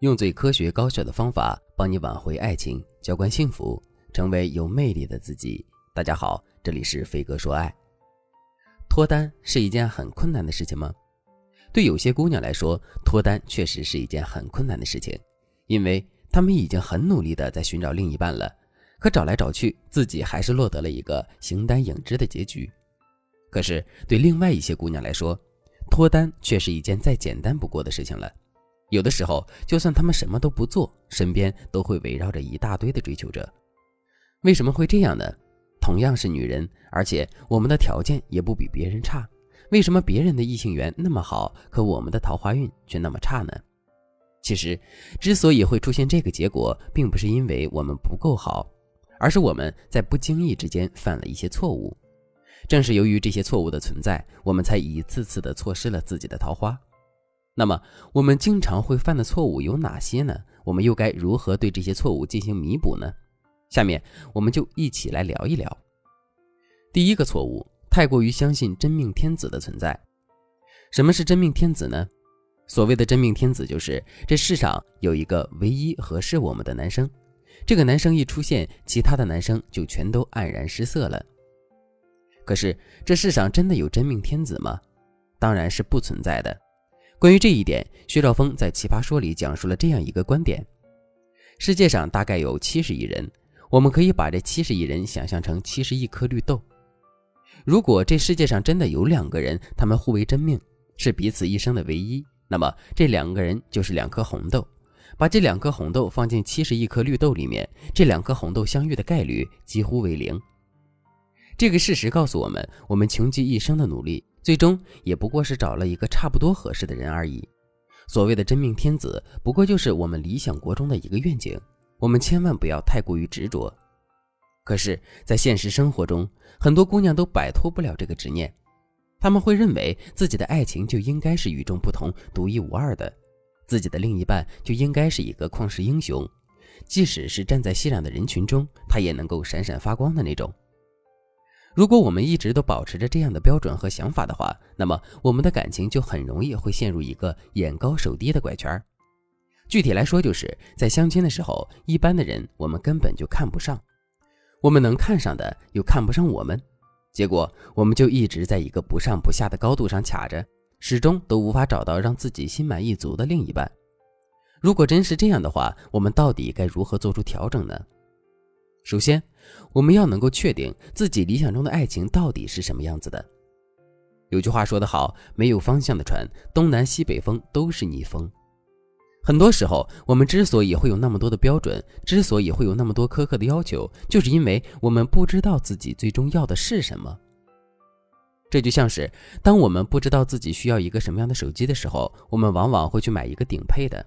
用最科学高效的方法帮你挽回爱情，浇灌幸福，成为有魅力的自己。大家好，这里是飞哥说爱。脱单是一件很困难的事情吗？对有些姑娘来说，脱单确实是一件很困难的事情，因为她们已经很努力的在寻找另一半了，可找来找去，自己还是落得了一个形单影只的结局。可是对另外一些姑娘来说，脱单却是一件再简单不过的事情了。有的时候，就算他们什么都不做，身边都会围绕着一大堆的追求者。为什么会这样呢？同样是女人，而且我们的条件也不比别人差，为什么别人的异性缘那么好，可我们的桃花运却那么差呢？其实，之所以会出现这个结果，并不是因为我们不够好，而是我们在不经意之间犯了一些错误。正是由于这些错误的存在，我们才一次次的错失了自己的桃花。那么，我们经常会犯的错误有哪些呢？我们又该如何对这些错误进行弥补呢？下面我们就一起来聊一聊。第一个错误，太过于相信真命天子的存在。什么是真命天子呢？所谓的真命天子，就是这世上有一个唯一合适我们的男生，这个男生一出现，其他的男生就全都黯然失色了。可是，这世上真的有真命天子吗？当然是不存在的。关于这一点，薛兆丰在《奇葩说》里讲述了这样一个观点：世界上大概有七十亿人，我们可以把这七十亿人想象成七十亿颗绿豆。如果这世界上真的有两个人，他们互为真命，是彼此一生的唯一，那么这两个人就是两颗红豆。把这两颗红豆放进七十亿颗绿豆里面，这两颗红豆相遇的概率几乎为零。这个事实告诉我们，我们穷极一生的努力。最终也不过是找了一个差不多合适的人而已。所谓的真命天子，不过就是我们理想国中的一个愿景。我们千万不要太过于执着。可是，在现实生活中，很多姑娘都摆脱不了这个执念。他们会认为自己的爱情就应该是与众不同、独一无二的，自己的另一半就应该是一个旷世英雄，即使是站在熙攘的人群中，他也能够闪闪发光的那种。如果我们一直都保持着这样的标准和想法的话，那么我们的感情就很容易会陷入一个眼高手低的怪圈。具体来说，就是在相亲的时候，一般的人我们根本就看不上，我们能看上的又看不上我们，结果我们就一直在一个不上不下的高度上卡着，始终都无法找到让自己心满意足的另一半。如果真是这样的话，我们到底该如何做出调整呢？首先，我们要能够确定自己理想中的爱情到底是什么样子的。有句话说得好，没有方向的船，东南西北风都是逆风。很多时候，我们之所以会有那么多的标准，之所以会有那么多苛刻的要求，就是因为我们不知道自己最终要的是什么。这就像是当我们不知道自己需要一个什么样的手机的时候，我们往往会去买一个顶配的。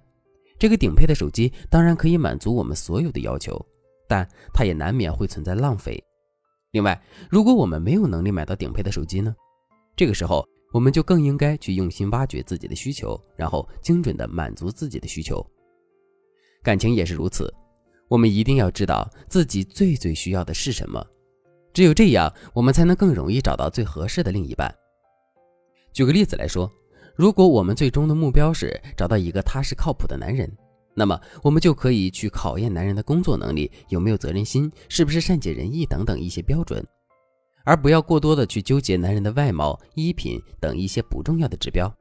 这个顶配的手机当然可以满足我们所有的要求。但它也难免会存在浪费。另外，如果我们没有能力买到顶配的手机呢？这个时候，我们就更应该去用心挖掘自己的需求，然后精准的满足自己的需求。感情也是如此，我们一定要知道自己最最需要的是什么，只有这样，我们才能更容易找到最合适的另一半。举个例子来说，如果我们最终的目标是找到一个踏实靠谱的男人。那么，我们就可以去考验男人的工作能力，有没有责任心，是不是善解人意等等一些标准，而不要过多的去纠结男人的外貌、衣品等一些不重要的指标。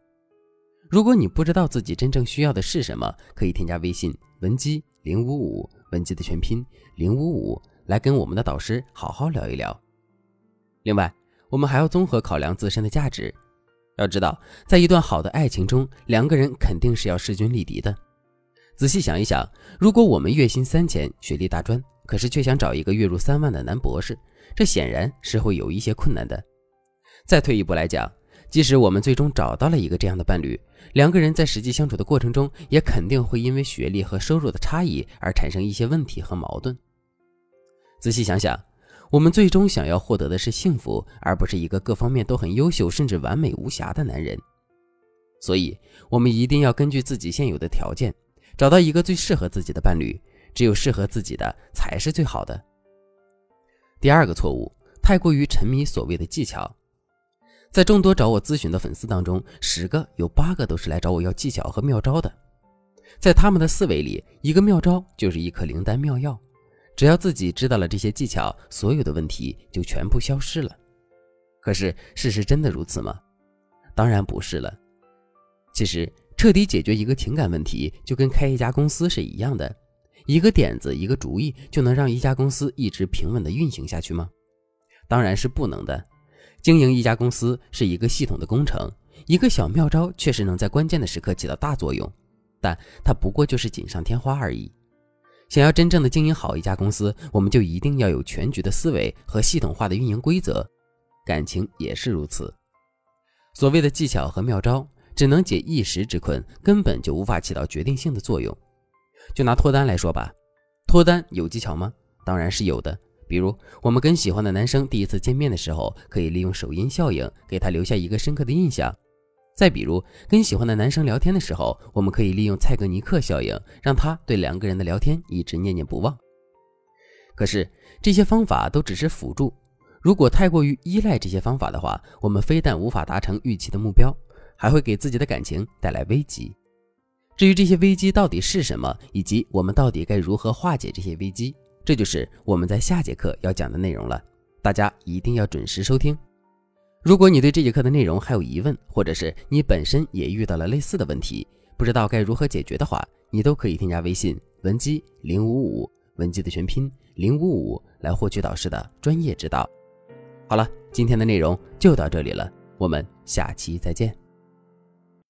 如果你不知道自己真正需要的是什么，可以添加微信文姬零五五，文姬的全拼零五五，来跟我们的导师好好聊一聊。另外，我们还要综合考量自身的价值。要知道，在一段好的爱情中，两个人肯定是要势均力敌的。仔细想一想，如果我们月薪三千，学历大专，可是却想找一个月入三万的男博士，这显然是会有一些困难的。再退一步来讲，即使我们最终找到了一个这样的伴侣，两个人在实际相处的过程中，也肯定会因为学历和收入的差异而产生一些问题和矛盾。仔细想想，我们最终想要获得的是幸福，而不是一个各方面都很优秀甚至完美无瑕的男人。所以，我们一定要根据自己现有的条件。找到一个最适合自己的伴侣，只有适合自己的才是最好的。第二个错误，太过于沉迷所谓的技巧。在众多找我咨询的粉丝当中，十个有八个都是来找我要技巧和妙招的。在他们的思维里，一个妙招就是一颗灵丹妙药，只要自己知道了这些技巧，所有的问题就全部消失了。可是，事实真的如此吗？当然不是了。其实，彻底解决一个情感问题，就跟开一家公司是一样的。一个点子，一个主意，就能让一家公司一直平稳的运行下去吗？当然是不能的。经营一家公司是一个系统的工程，一个小妙招确实能在关键的时刻起到大作用。但它不过就是锦上添花而已。想要真正的经营好一家公司，我们就一定要有全局的思维和系统化的运营规则。感情也是如此。所谓的技巧和妙招，只能解一时之困，根本就无法起到决定性的作用。就拿脱单来说吧，脱单有技巧吗？当然是有的。比如，我们跟喜欢的男生第一次见面的时候，可以利用首因效应，给他留下一个深刻的印象。再比如，跟喜欢的男生聊天的时候，我们可以利用蔡格尼克效应，让他对两个人的聊天一直念念不忘。可是这些方法都只是辅助，如果太过于依赖这些方法的话，我们非但无法达成预期的目标，还会给自己的感情带来危机。至于这些危机到底是什么，以及我们到底该如何化解这些危机，这就是我们在下节课要讲的内容了。大家一定要准时收听。如果你对这节课的内容还有疑问，或者是你本身也遇到了类似的问题，不知道该如何解决的话，你都可以添加微信文姬零五五，文姬的全拼零五五，来获取导师的专业指导。好了，今天的内容就到这里了，我们下期再见。